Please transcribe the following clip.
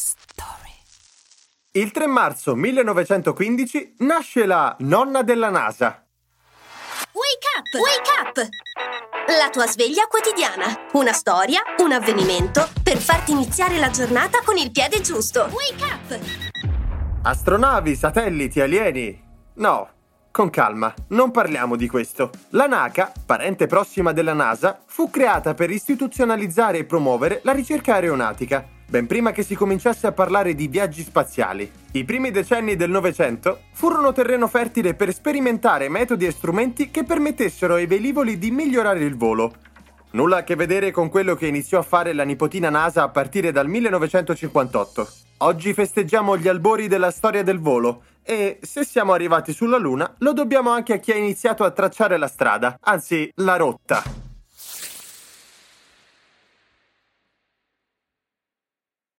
story. Il 3 marzo 1915 nasce la nonna della NASA. Wake up! Wake up! La tua sveglia quotidiana. Una storia, un avvenimento per farti iniziare la giornata con il piede giusto. Wake up! Astronavi, satelliti, alieni. No, con calma, non parliamo di questo. La NACA, parente prossima della NASA, fu creata per istituzionalizzare e promuovere la ricerca aeronautica, ben prima che si cominciasse a parlare di viaggi spaziali. I primi decenni del Novecento furono terreno fertile per sperimentare metodi e strumenti che permettessero ai velivoli di migliorare il volo. Nulla a che vedere con quello che iniziò a fare la nipotina NASA a partire dal 1958. Oggi festeggiamo gli albori della storia del volo e se siamo arrivati sulla Luna lo dobbiamo anche a chi ha iniziato a tracciare la strada, anzi la rotta.